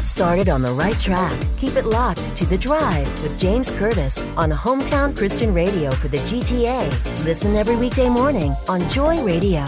Get started on the right track. Keep it locked to The Drive with James Curtis on Hometown Christian Radio for the GTA. Listen every weekday morning on Joy Radio.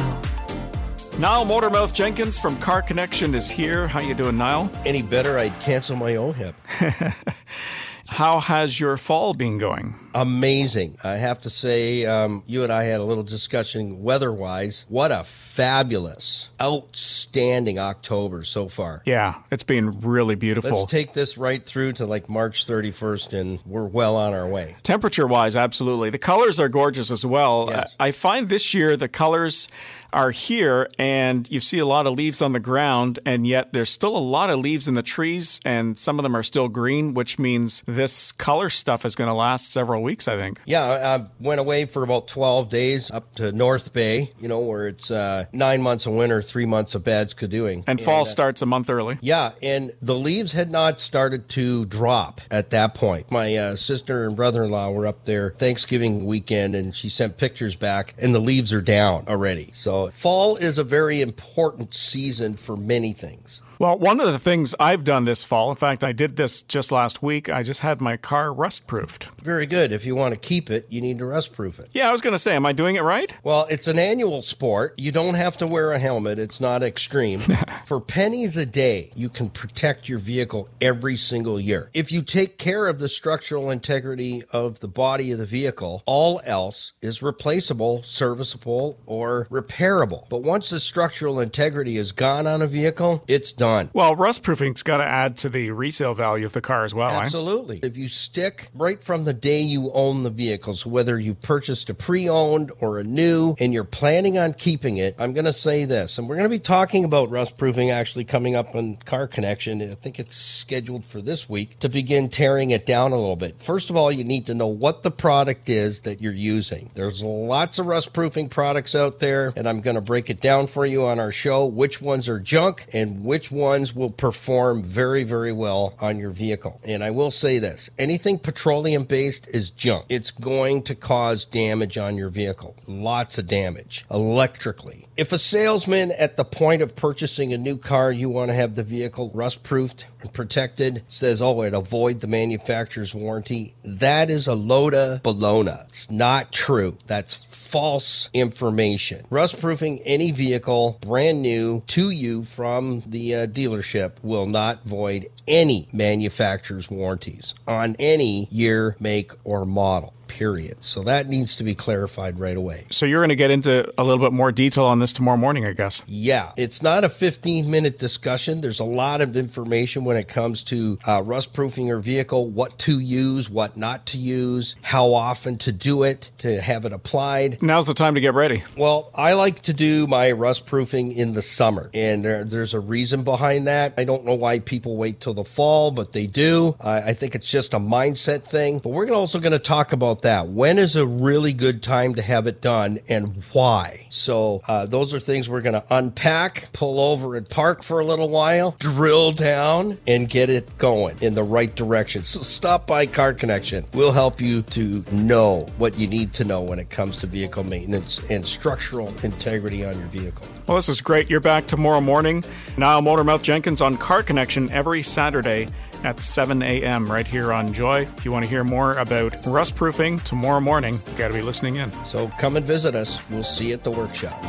Niall Motormouth Jenkins from Car Connection is here. How you doing, Niall? Any better, I'd cancel my own hip. How has your fall been going? Amazing. I have to say, um, you and I had a little discussion weather wise. What a fabulous, outstanding October so far. Yeah, it's been really beautiful. Let's take this right through to like March 31st, and we're well on our way. Temperature wise, absolutely. The colors are gorgeous as well. Yes. I find this year the colors are here and you see a lot of leaves on the ground, and yet there's still a lot of leaves in the trees, and some of them are still green, which means this color stuff is going to last several weeks, I think. Yeah, I went away for about 12 days up to North Bay, you know, where it's uh, nine months of winter, three months of bad skidooing. And fall uh, starts a month early. Yeah, and the leaves had not started to drop at that point. My uh, sister and brother in law were up there Thanksgiving weekend, and she sent pictures back, and the leaves are down already. So, fall is a very important season for many things. Well, one of the things I've done this fall, in fact, I did this just last week, I just had my car rust proofed. Very good. If you want to keep it, you need to rust proof it. Yeah, I was going to say, am I doing it right? Well, it's an annual sport. You don't have to wear a helmet. It's not extreme. For pennies a day, you can protect your vehicle every single year. If you take care of the structural integrity of the body of the vehicle, all else is replaceable, serviceable, or repairable. But once the structural integrity is gone on a vehicle, it's done. Well, rust proofing's got to add to the resale value of the car as well. eh? Absolutely. If you stick right from the day you own the vehicle, whether you purchased a pre owned or a new and you're planning on keeping it, I'm going to say this, and we're going to be talking about rust proofing actually coming up on Car Connection. I think it's scheduled for this week to begin tearing it down a little bit. First of all, you need to know what the product is that you're using. There's lots of rust proofing products out there, and I'm going to break it down for you on our show which ones are junk and which ones will perform very, very well on your vehicle. And I will say this anything petroleum based is junk. It's going to cause damage on your vehicle. Lots of damage electrically. If a salesman at the point of purchasing a new car, you want to have the vehicle rust proofed and protected, says, oh, it avoid the manufacturer's warranty, that is a load of bologna. It's not true. That's false information. Rust proofing any vehicle brand new to you from the uh, dealership will not void any manufacturer's warranties on any year, make, or model. Period. So that needs to be clarified right away. So you're going to get into a little bit more detail on this tomorrow morning, I guess. Yeah, it's not a 15 minute discussion. There's a lot of information when it comes to uh, rust proofing your vehicle, what to use, what not to use, how often to do it, to have it applied. Now's the time to get ready. Well, I like to do my rust proofing in the summer, and there, there's a reason behind that. I don't know why people wait till the fall, but they do. I, I think it's just a mindset thing. But we're also going to talk about that. When is a really good time to have it done, and why? So uh, those are things we're going to unpack, pull over and park for a little while, drill down, and get it going in the right direction. So stop by Car Connection. We'll help you to know what you need to know when it comes to vehicle maintenance and structural integrity on your vehicle. Well, this is great. You're back tomorrow morning. Niall Motormouth Jenkins on Car Connection every Saturday at 7 a.m. right here on Joy. If you want to hear more about rust proofing tomorrow morning, you got to be listening in. So come and visit us. We'll see you at the workshop.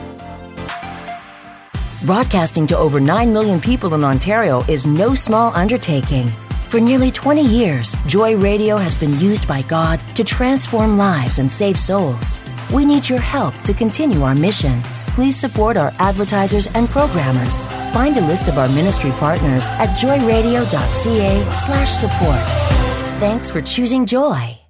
Broadcasting to over 9 million people in Ontario is no small undertaking. For nearly 20 years, Joy Radio has been used by God to transform lives and save souls. We need your help to continue our mission. Please support our advertisers and programmers. Find a list of our ministry partners at joyradio.ca slash support. Thanks for choosing Joy.